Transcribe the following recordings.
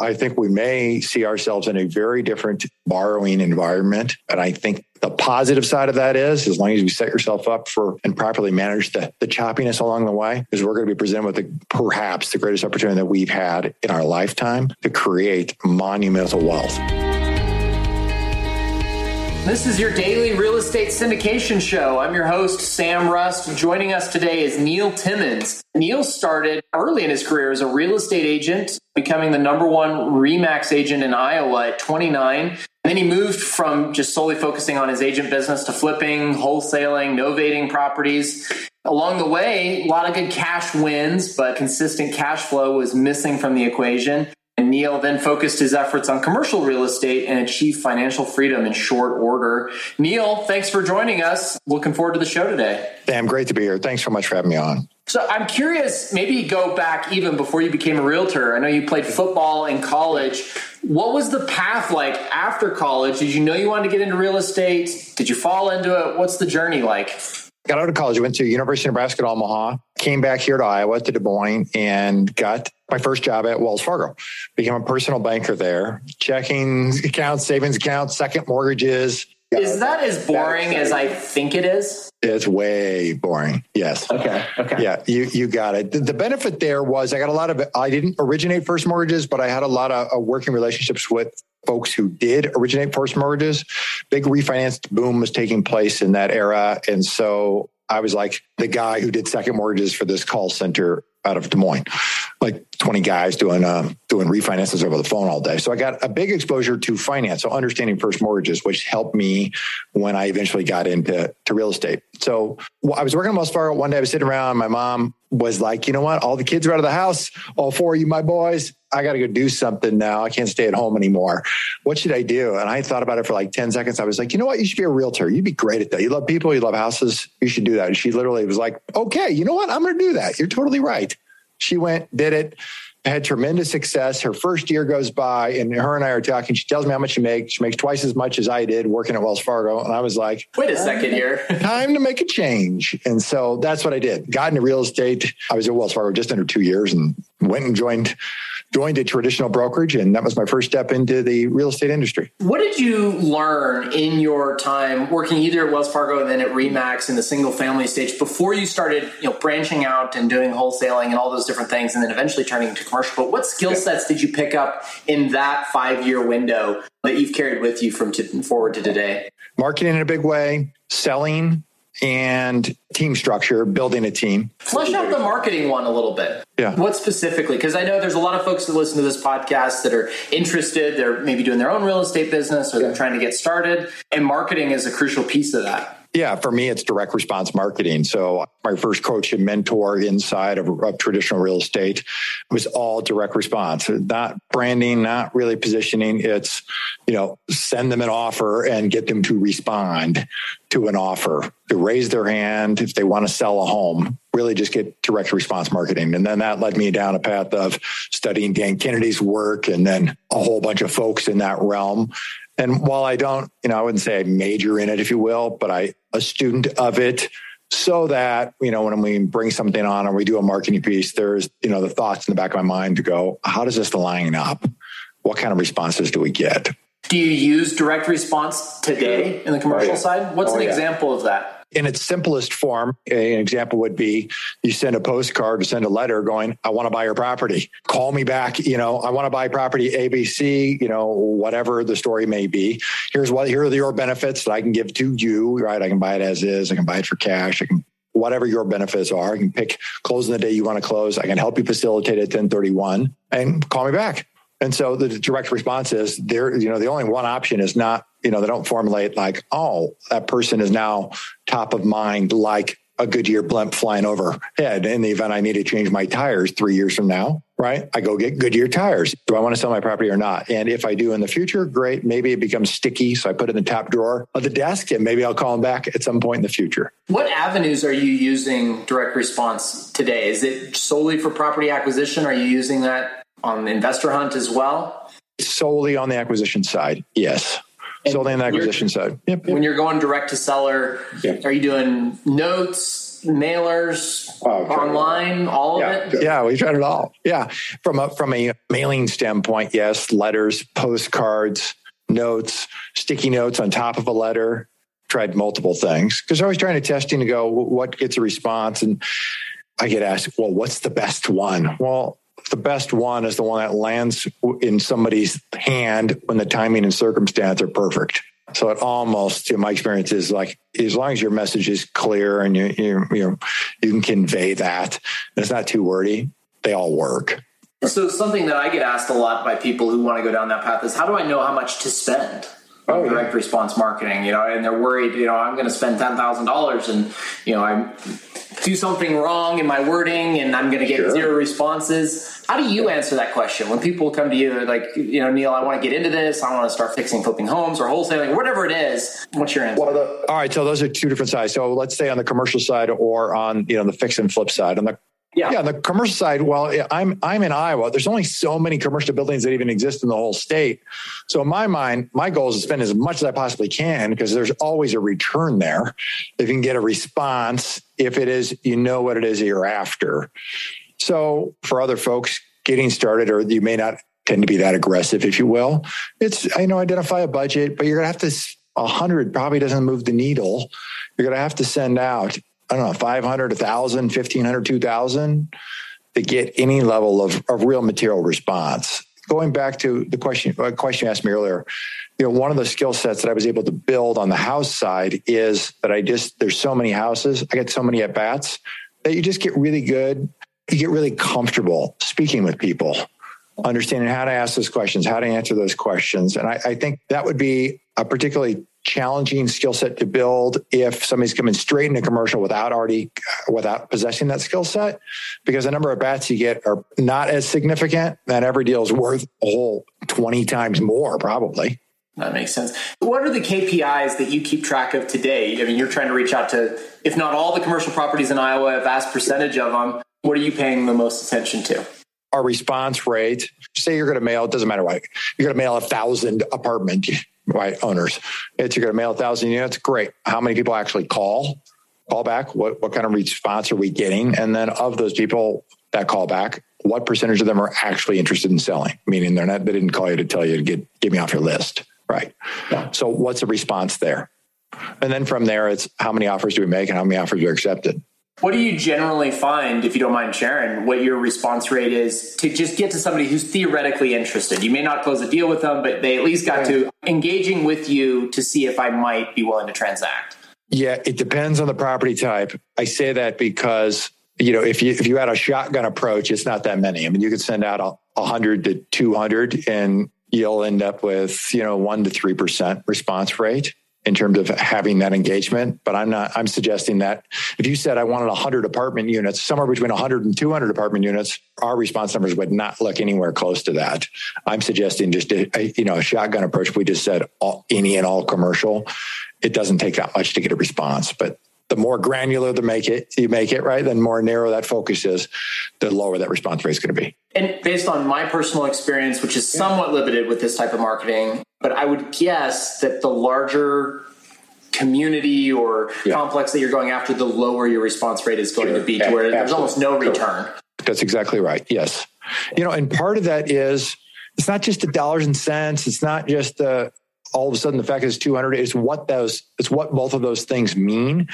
I think we may see ourselves in a very different borrowing environment. And I think the positive side of that is, as long as you set yourself up for and properly manage the, the choppiness along the way, is we're going to be presented with the, perhaps the greatest opportunity that we've had in our lifetime to create monumental wealth. This is your daily real estate syndication show. I'm your host, Sam Rust. Joining us today is Neil Timmins. Neil started early in his career as a real estate agent, becoming the number one REMAX agent in Iowa at 29. And then he moved from just solely focusing on his agent business to flipping, wholesaling, novating properties. Along the way, a lot of good cash wins, but consistent cash flow was missing from the equation. Neil then focused his efforts on commercial real estate and achieved financial freedom in short order. Neil, thanks for joining us. Looking forward to the show today. Sam, great to be here. Thanks so much for having me on. So I'm curious, maybe go back even before you became a realtor. I know you played football in college. What was the path like after college? Did you know you wanted to get into real estate? Did you fall into it? What's the journey like? Got out of college, went to University of Nebraska at Omaha, came back here to Iowa to Des Moines and got my first job at Wells Fargo. Became a personal banker there, checking accounts, savings accounts, second mortgages. Is that as boring as I think it is? It's way boring. Yes. Okay. Okay. Yeah, you you got it. The, the benefit there was I got a lot of. I didn't originate first mortgages, but I had a lot of uh, working relationships with folks who did originate first mortgages. Big refinanced boom was taking place in that era. And so I was like the guy who did second mortgages for this call center out of Des Moines, like 20 guys doing um, doing refinances over the phone all day. So I got a big exposure to finance, so understanding first mortgages, which helped me when I eventually got into to real estate. So well, I was working at Wells Fargo one day. I was sitting around. My mom was like, "You know what? All the kids are out of the house. All four of you, my boys. I got to go do something now. I can't stay at home anymore. What should I do?" And I thought about it for like 10 seconds. I was like, "You know what? You should be a realtor. You'd be great at that. You love people. You love houses. You should do that." And she literally was like, "Okay, you know what? I'm going to do that. You're totally right." She went, did it, had tremendous success. Her first year goes by, and her and I are talking. She tells me how much she makes. She makes twice as much as I did working at Wells Fargo. And I was like, wait a second here. time to make a change. And so that's what I did. Got into real estate. I was at Wells Fargo just under two years and went and joined joined a traditional brokerage and that was my first step into the real estate industry. What did you learn in your time working either at Wells Fargo and then at Remax in the single family stage before you started, you know, branching out and doing wholesaling and all those different things and then eventually turning into commercial? But what skill sets did you pick up in that 5-year window that you've carried with you from to, forward to today? Marketing in a big way, selling, and team structure, building a team. Flesh out the marketing one a little bit. Yeah. What specifically? Because I know there's a lot of folks that listen to this podcast that are interested. They're maybe doing their own real estate business or they're trying to get started. And marketing is a crucial piece of that. Yeah, for me, it's direct response marketing. So my first coach and mentor inside of, of, traditional real estate was all direct response, not branding, not really positioning. It's, you know, send them an offer and get them to respond to an offer, to raise their hand if they want to sell a home. Really just get direct response marketing. And then that led me down a path of studying Dan Kennedy's work and then a whole bunch of folks in that realm. And while I don't, you know, I wouldn't say I major in it, if you will, but I a student of it so that you know when we bring something on or we do a marketing piece there's you know the thoughts in the back of my mind to go how does this line up what kind of responses do we get do you use direct response today in the commercial oh, yeah. side what's oh, an yeah. example of that in its simplest form, an example would be you send a postcard or send a letter going, I want to buy your property. Call me back. You know, I want to buy property ABC, you know, whatever the story may be. Here's what, here are the your benefits that I can give to you, right? I can buy it as is. I can buy it for cash. I can whatever your benefits are. I can pick closing the day you want to close. I can help you facilitate at 1031 and call me back. And so the direct response is there, you know, the only one option is not, you know, they don't formulate like, oh, that person is now top of mind, like a Goodyear blimp flying overhead. In the event I need to change my tires three years from now, right? I go get Goodyear tires. Do I want to sell my property or not? And if I do in the future, great. Maybe it becomes sticky. So I put it in the top drawer of the desk and maybe I'll call them back at some point in the future. What avenues are you using direct response today? Is it solely for property acquisition? Are you using that on Investor Hunt as well? Solely on the acquisition side, yes. And solely on the acquisition side. Yep, yep. When you're going direct to seller, yep. are you doing notes, mailers, oh, online, all yeah. of it? Yeah, we tried it all. Yeah. From a from a mailing standpoint, yes, letters, postcards, notes, sticky notes on top of a letter. Tried multiple things because I was trying to testing to go what gets a response, and I get asked, well, what's the best one? Well, the best one is the one that lands in somebody's hand when the timing and circumstance are perfect. So it almost, in my experience, is like as long as your message is clear and you you you, you can convey that, it's not too wordy. They all work. So something that I get asked a lot by people who want to go down that path is how do I know how much to spend? Oh, direct yeah. response marketing, you know, and they're worried, you know, I'm going to spend ten thousand dollars, and you know, I do something wrong in my wording, and I'm going to get sure. zero responses. How do you answer that question when people come to you? Like, you know, Neil, I want to get into this. I want to start fixing, flipping homes, or wholesaling, whatever it is. What's your answer? Well, the, all right, so those are two different sides. So let's say on the commercial side, or on you know the fix and flip side. On the yeah. yeah, the commercial side. Well, I'm I'm in Iowa. There's only so many commercial buildings that even exist in the whole state. So in my mind, my goal is to spend as much as I possibly can because there's always a return there. If you can get a response, if it is, you know what it is that you're after. So for other folks getting started, or you may not tend to be that aggressive, if you will, it's you know identify a budget, but you're gonna have to. A hundred probably doesn't move the needle. You're gonna have to send out I don't know, 500, 1,000, 1,500, 2,000 to get any level of, of real material response. Going back to the question, question you asked me earlier, you know, one of the skill sets that I was able to build on the house side is that I just, there's so many houses, I get so many at bats that you just get really good. You get really comfortable speaking with people, understanding how to ask those questions, how to answer those questions. And I, I think that would be a particularly challenging skill set to build if somebody's coming straight into commercial without already uh, without possessing that skill set because the number of bats you get are not as significant and every deal is worth a whole 20 times more probably. That makes sense. What are the kpis that you keep track of today? I mean you're trying to reach out to if not all the commercial properties in iowa a vast percentage of them what are you paying the most attention to? Our response rate say you're going to mail it doesn't matter what you're going to mail a thousand apartment right owners. It's you're going to mail a thousand units. Great. How many people actually call? Call back. What what kind of response are we getting? And then of those people that call back, what percentage of them are actually interested in selling? Meaning they're not they didn't call you to tell you to get get me off your list. Right. Yeah. So what's the response there? And then from there, it's how many offers do we make and how many offers are accepted. What do you generally find, if you don't mind sharing, what your response rate is to just get to somebody who's theoretically interested? You may not close a deal with them, but they at least got to engaging with you to see if I might be willing to transact. Yeah, it depends on the property type. I say that because you know if you if you had a shotgun approach, it's not that many. I mean, you could send out a hundred to two hundred, and you'll end up with you know one to three percent response rate in terms of having that engagement. But I'm not, I'm suggesting that if you said I wanted 100 apartment units, somewhere between 100 and 200 apartment units, our response numbers would not look anywhere close to that. I'm suggesting just a, you know, a shotgun approach. We just said all, any and all commercial. It doesn't take that much to get a response, but the more granular the make it you make it right, then more narrow that focus is, the lower that response rate is going to be. And based on my personal experience, which is somewhat limited with this type of marketing, but I would guess that the larger community or yeah. complex that you're going after, the lower your response rate is going sure. to be, to where Absolutely. there's almost no return. That's exactly right. Yes, you know, and part of that is it's not just the dollars and cents. It's not just the all of a sudden the fact that it's 200 is what those it's what both of those things mean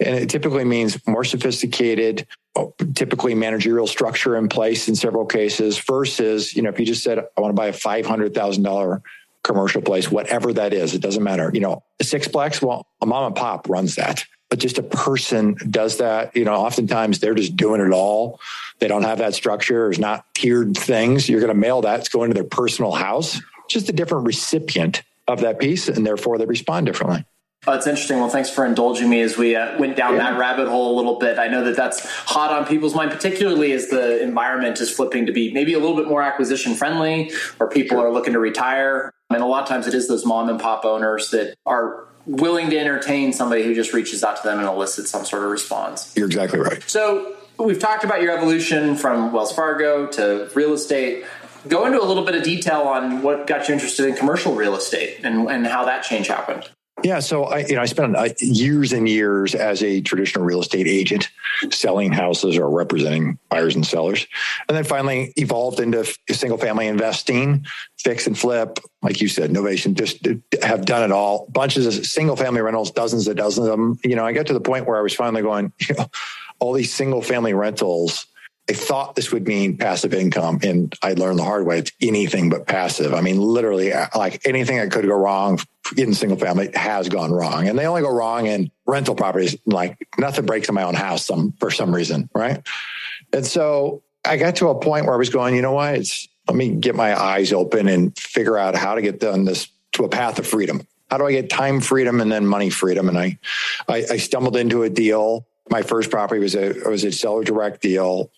and it typically means more sophisticated oh, typically managerial structure in place in several cases versus you know if you just said i want to buy a $500000 commercial place whatever that is it doesn't matter you know a sixplex well a mom and pop runs that but just a person does that you know oftentimes they're just doing it all they don't have that structure there's not tiered things you're going to mail that it's going to their personal house just a different recipient of that piece, and therefore they respond differently. Oh, that's interesting. Well, thanks for indulging me as we uh, went down yeah. that rabbit hole a little bit. I know that that's hot on people's mind, particularly as the environment is flipping to be maybe a little bit more acquisition friendly, or people sure. are looking to retire. And a lot of times it is those mom and pop owners that are willing to entertain somebody who just reaches out to them and elicits some sort of response. You're exactly right. So we've talked about your evolution from Wells Fargo to real estate go into a little bit of detail on what got you interested in commercial real estate and, and how that change happened. Yeah, so I, you know, I spent years and years as a traditional real estate agent, selling houses or representing buyers and sellers, and then finally evolved into single family investing, fix and flip, like you said, novation. Just have done it all, bunches of single family rentals, dozens and dozens of them. You know, I got to the point where I was finally going, you know, all these single family rentals I thought this would mean passive income, and I learned the hard way. It's anything but passive. I mean, literally, uh, like anything that could go wrong in single family has gone wrong, and they only go wrong in rental properties. Like nothing breaks in my own house some for some reason, right? And so I got to a point where I was going, you know what? It's let me get my eyes open and figure out how to get done this to a path of freedom. How do I get time freedom and then money freedom? And I, I, I stumbled into a deal. My first property was a was a seller direct deal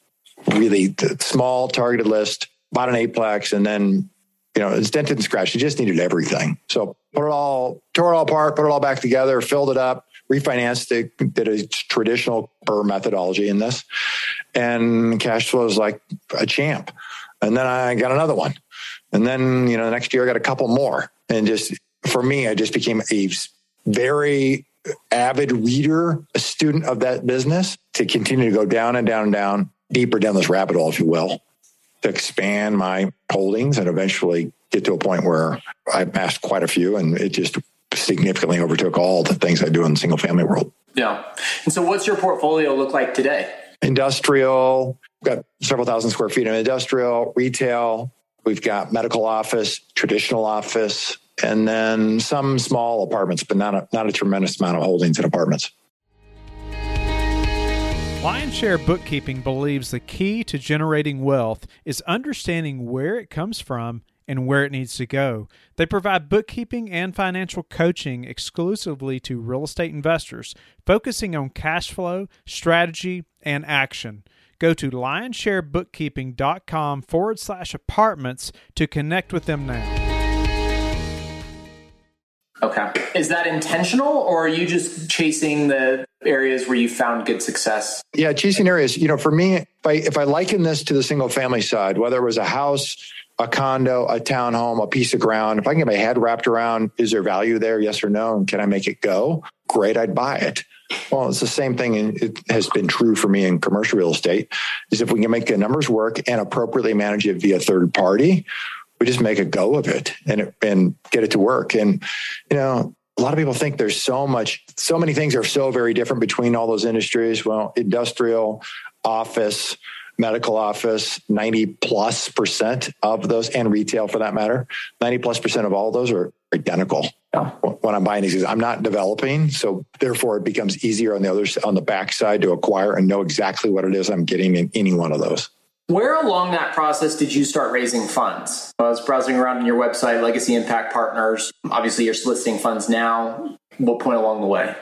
really small targeted list, bought an eightplex, and then you know it's dented and scratched. You just needed everything. So put it all, tore it all apart, put it all back together, filled it up, refinanced it, did a traditional BRRRR methodology in this, and cash flow is like a champ. And then I got another one, and then you know the next year I got a couple more, and just for me, I just became a very avid reader, a student of that business to continue to go down and down and down deeper down this rabbit hole, if you will, to expand my holdings and eventually get to a point where I amassed quite a few and it just significantly overtook all the things I do in the single family world. Yeah. And so what's your portfolio look like today? Industrial, got several thousand square feet of industrial, retail, we've got medical office, traditional office, and then some small apartments, but not a, not a tremendous amount of holdings in apartments. Lionshare Bookkeeping believes the key to generating wealth is understanding where it comes from and where it needs to go. They provide bookkeeping and financial coaching exclusively to real estate investors, focusing on cash flow, strategy, and action. Go to lionsharebookkeeping.com forward slash apartments to connect with them now. Okay. Is that intentional or are you just chasing the areas where you found good success? Yeah, chasing areas. You know, for me, if I, if I liken this to the single family side, whether it was a house, a condo, a townhome, a piece of ground, if I can get my head wrapped around, is there value there? Yes or no? And can I make it go? Great, I'd buy it. Well, it's the same thing. And it has been true for me in commercial real estate is if we can make the numbers work and appropriately manage it via third party, we just make a go of it and and get it to work. And you know, a lot of people think there's so much, so many things are so very different between all those industries. Well, industrial, office, medical office, 90 plus percent of those, and retail for that matter, 90 plus percent of all those are identical. Yeah. When I'm buying these, I'm not developing, so therefore it becomes easier on the others on the backside to acquire and know exactly what it is I'm getting in any one of those. Where along that process did you start raising funds? I was browsing around on your website, Legacy Impact Partners. Obviously, you're soliciting funds now. What point along the way?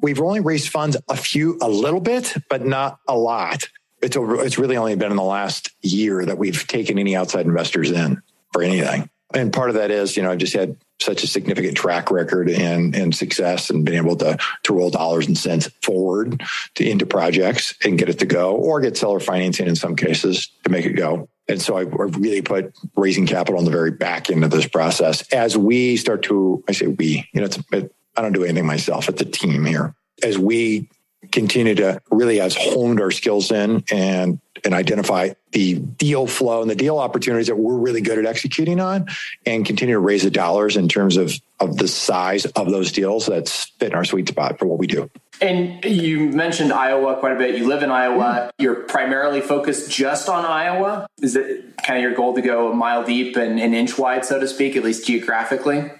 We've only raised funds a few, a little bit, but not a lot. It's over, it's really only been in the last year that we've taken any outside investors in for anything. And part of that is, you know, I just had such a significant track record and, and success and being able to, to roll dollars and cents forward to, into projects and get it to go or get seller financing in some cases to make it go. And so I really put raising capital on the very back end of this process as we start to, I say we, you know, it's, it, I don't do anything myself. It's a team here. As we continue to really has honed our skills in and and identify the deal flow and the deal opportunities that we're really good at executing on and continue to raise the dollars in terms of of the size of those deals that's fit in our sweet spot for what we do. And you mentioned Iowa quite a bit. You live in Iowa. You're primarily focused just on Iowa. Is it kind of your goal to go a mile deep and an inch wide, so to speak, at least geographically?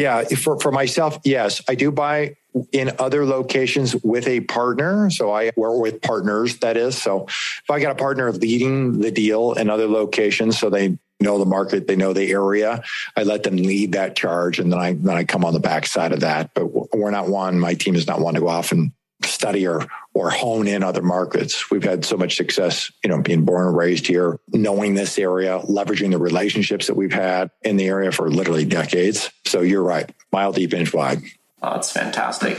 Yeah, for, for myself, yes, I do buy in other locations with a partner. So I work with partners, that is. So if I got a partner leading the deal in other locations, so they know the market, they know the area, I let them lead that charge, and then I then I come on the backside of that. But we're not one. My team is not one to go off and study or or hone in other markets. We've had so much success, you know, being born and raised here, knowing this area, leveraging the relationships that we've had in the area for literally decades. So you're right, mile deep, inch wide. Oh, that's fantastic.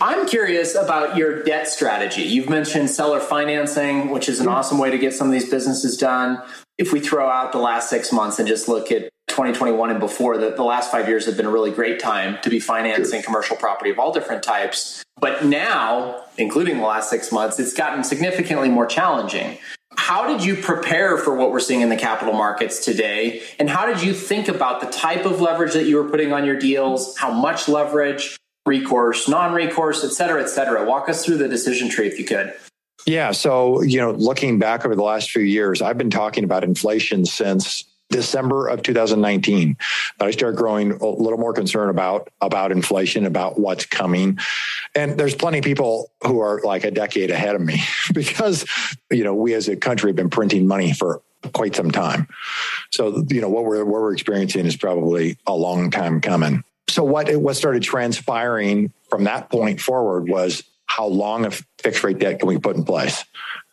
I'm curious about your debt strategy. You've mentioned seller financing, which is an awesome way to get some of these businesses done. If we throw out the last six months and just look at 2021 and before, the, the last five years have been a really great time to be financing commercial property of all different types. But now, including the last six months, it's gotten significantly more challenging. How did you prepare for what we're seeing in the capital markets today? And how did you think about the type of leverage that you were putting on your deals? How much leverage, recourse, non recourse, et cetera, et cetera? Walk us through the decision tree if you could. Yeah. So, you know, looking back over the last few years, I've been talking about inflation since December of 2019 I started growing a little more concerned about about inflation, about what's coming. And there's plenty of people who are like a decade ahead of me because you know we as a country have been printing money for quite some time. So you know what we're what we're experiencing is probably a long time coming. So what what started transpiring from that point forward was how long a fixed rate debt can we put in place?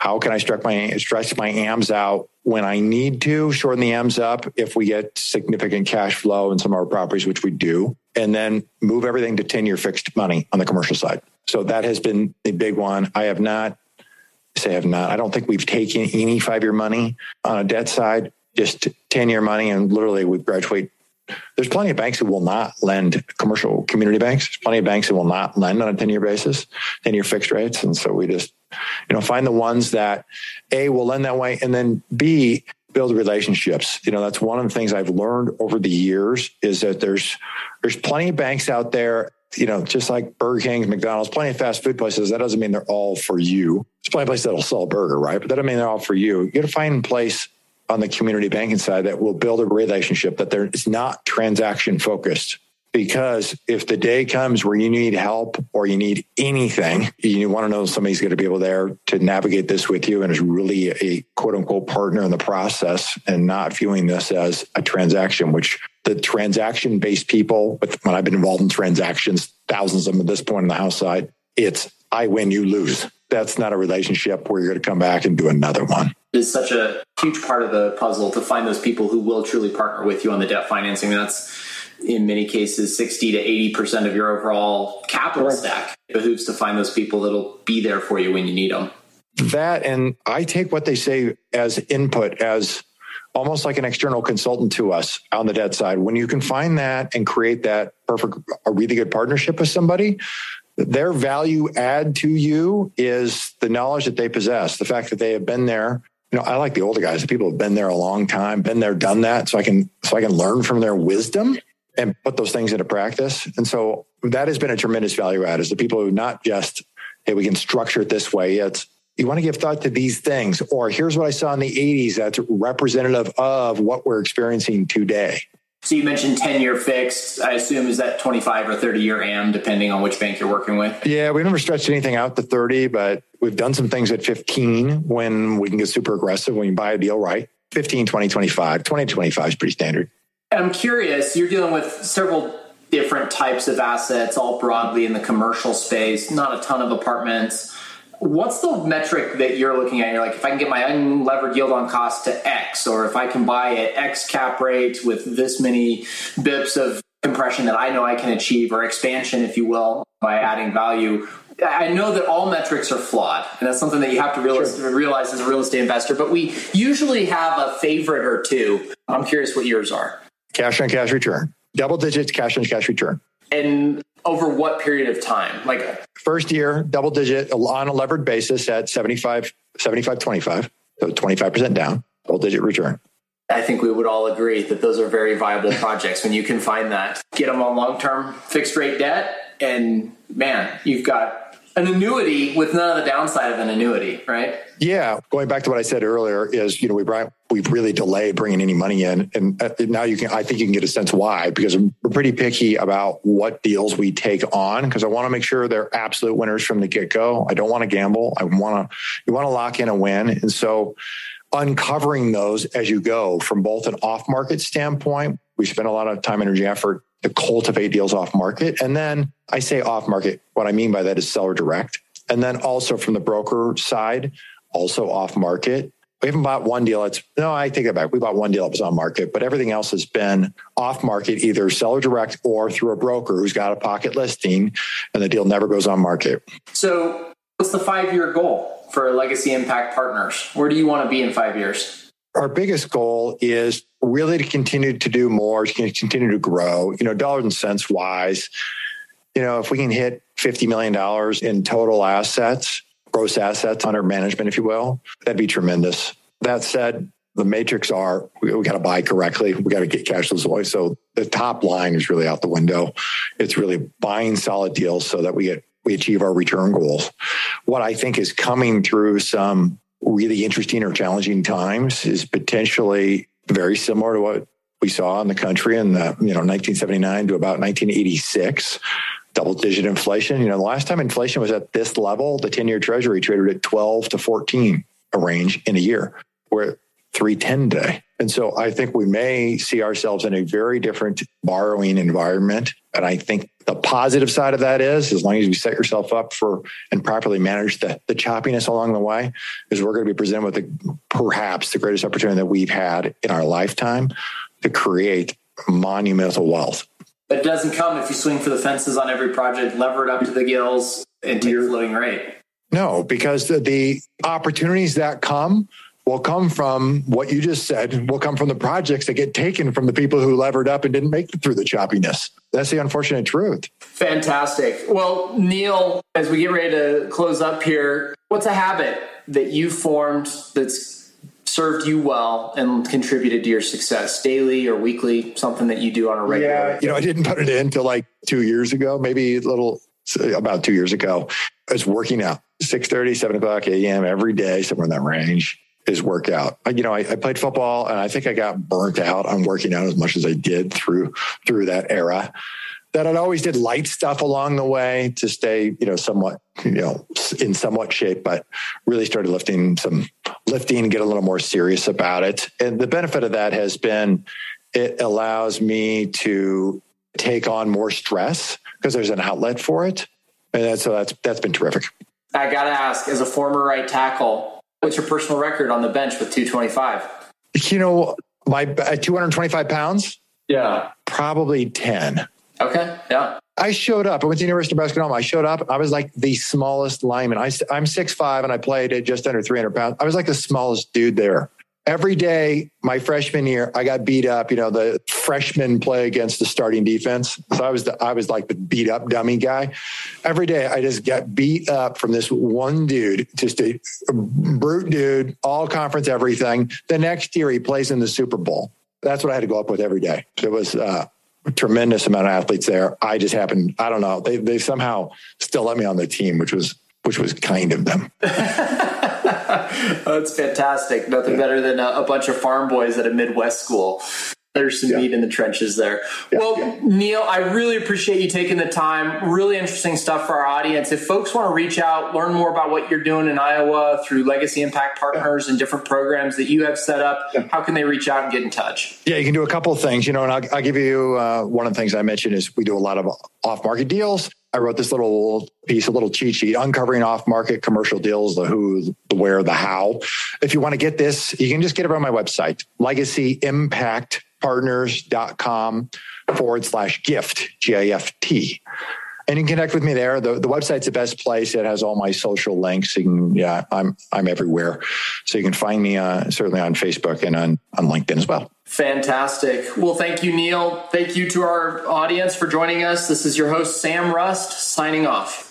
How can I stretch my stretch my AMs out when I need to, shorten the AMs up if we get significant cash flow in some of our properties, which we do, and then move everything to 10 year fixed money on the commercial side. So that has been a big one. I have not say have not. I don't think we've taken any five year money on a debt side, just 10 year money. And literally we graduate there's plenty of banks who will not lend commercial community banks. There's plenty of banks who will not lend on a 10 year basis, 10 year fixed rates. And so we just, you know, find the ones that A will lend that way. And then B, build relationships. You know, that's one of the things I've learned over the years is that there's, there's plenty of banks out there you know, just like Burger King, McDonald's, plenty of fast food places. That doesn't mean they're all for you. There's plenty of places that'll sell a burger, right? But that doesn't mean they're all for you. You got to find a place on the community banking side that will build a relationship that there is not transaction focused. Because if the day comes where you need help or you need anything, you want to know somebody's going to be able there to navigate this with you and is really a quote unquote partner in the process and not viewing this as a transaction, which the transaction based people, when I've been involved in transactions, thousands of them at this point on the house side, it's I win, you lose. That's not a relationship where you're going to come back and do another one It's such a huge part of the puzzle to find those people who will truly partner with you on the debt financing. That's in many cases 60 to 80% of your overall capital right. stack. It behooves to find those people that'll be there for you when you need them. That, and I take what they say as input, as almost like an external consultant to us on the debt side. When you can find that and create that perfect, a really good partnership with somebody, their value add to you is the knowledge that they possess, the fact that they have been there you know, I like the older guys, the people have been there a long time, been there, done that. So I can, so I can learn from their wisdom and put those things into practice. And so that has been a tremendous value add is the people who not just, hey, we can structure it this way. It's, you want to give thought to these things, or here's what I saw in the 80s that's representative of what we're experiencing today. So you mentioned 10 year fixed. I assume is that 25 or 30 year AM, depending on which bank you're working with? Yeah, we've never stretched anything out to 30, but we've done some things at 15 when we can get super aggressive when you buy a deal right. 15, 20, 25. 20 25 is pretty standard. I'm curious, you're dealing with several different types of assets, all broadly in the commercial space, not a ton of apartments. What's the metric that you're looking at? You're like, if I can get my unlevered yield on cost to X, or if I can buy at X cap rate with this many bips of compression that I know I can achieve, or expansion, if you will, by adding value. I know that all metrics are flawed, and that's something that you have to realize, sure. realize as a real estate investor. But we usually have a favorite or two. I'm curious what yours are. Cash on cash return, double digits cash on cash return. And over what period of time? Like first year, double digit on a levered basis at 75, 75, 25. So 25% down, double digit return. I think we would all agree that those are very viable projects when you can find that. Get them on long term fixed rate debt, and man, you've got an annuity with none of the downside of an annuity, right? Yeah, going back to what I said earlier is, you know, we brought, we've really delayed bringing any money in, and uh, now you can. I think you can get a sense why because we're pretty picky about what deals we take on because I want to make sure they're absolute winners from the get go. I don't want to gamble. I want to you want to lock in a win, and so uncovering those as you go from both an off market standpoint. We spend a lot of time, energy, effort to cultivate deals off market. And then I say off market. What I mean by that is seller direct. And then also from the broker side, also off market. We haven't bought one deal. It's no, I take it back. We bought one deal that was on market, but everything else has been off market, either seller direct or through a broker who's got a pocket listing and the deal never goes on market. So what's the five year goal for legacy impact partners? Where do you want to be in five years? Our biggest goal is really to continue to do more, to continue to grow, you know, dollars and cents wise. You know, if we can hit $50 million in total assets, gross assets under management, if you will, that'd be tremendous. That said, the matrix are we, we got to buy correctly. We got to get cash flows away. So the top line is really out the window. It's really buying solid deals so that we get we achieve our return goals. What I think is coming through some really interesting or challenging times is potentially very similar to what we saw in the country in the you know 1979 to about 1986 double digit inflation you know the last time inflation was at this level the 10 year treasury traded at 12 to 14 a range in a year where 310 day. And so I think we may see ourselves in a very different borrowing environment. And I think the positive side of that is, as long as you set yourself up for and properly manage the, the choppiness along the way, is we're going to be presented with the, perhaps the greatest opportunity that we've had in our lifetime to create monumental wealth. It doesn't come if you swing for the fences on every project, lever it up to the gills, and take a floating rate. No, because the, the opportunities that come will come from what you just said, will come from the projects that get taken from the people who levered up and didn't make it through the choppiness. That's the unfortunate truth. Fantastic. Well, Neil, as we get ready to close up here, what's a habit that you formed that's served you well and contributed to your success daily or weekly, something that you do on a regular Yeah, you know, I didn't put it in until like two years ago, maybe a little about two years ago. I was working out 6 30, 7 o'clock a.m. every day, somewhere in that range is work out. You know, I, I, played football and I think I got burnt out on working out as much as I did through through that era. That I always did light stuff along the way to stay, you know, somewhat, you know, in somewhat shape, but really started lifting some lifting, get a little more serious about it. And the benefit of that has been it allows me to take on more stress because there's an outlet for it. And so that's that's been terrific. I gotta ask, as a former right tackle, What's your personal record on the bench with 225? You know, my uh, at 225 pounds. Yeah, probably 10. Okay, yeah. I showed up. I went to University of Nebraska. I showed up. I was like the smallest lineman. I, I'm 6'5", and I played at just under 300 pounds. I was like the smallest dude there every day my freshman year i got beat up you know the freshmen play against the starting defense. So i was the, i was like the beat up dummy guy. Every day i just got beat up from this one dude just a brute dude all conference everything. The next year he plays in the super bowl. That's what i had to go up with every day. It was uh, a tremendous amount of athletes there. I just happened i don't know they, they somehow still let me on the team which was which was kind of them That's fantastic. Nothing better than a, a, bunch of farm boys at a Midwest school. There's some yeah. meat in the trenches there. Yeah, well, yeah. Neil, I really appreciate you taking the time. Really interesting stuff for our audience. If folks want to reach out, learn more about what you're doing in Iowa through Legacy Impact Partners and different programs that you have set up, how can they reach out and get in touch? Yeah, you can do a couple of things, you know, and I'll, I'll give you uh, one of the things I mentioned is we do a lot of off market deals I wrote this little piece, a little cheat sheet, uncovering off market commercial deals, the who, the where, the how. If you want to get this, you can just get it on my website, legacyimpactpartners.com forward slash gift, G I F T. And you can connect with me there. The, the website's the best place. It has all my social links. You can, yeah, I'm I'm everywhere. So you can find me uh, certainly on Facebook and on, on LinkedIn as well. Fantastic. Well, thank you, Neil. Thank you to our audience for joining us. This is your host, Sam Rust, signing off.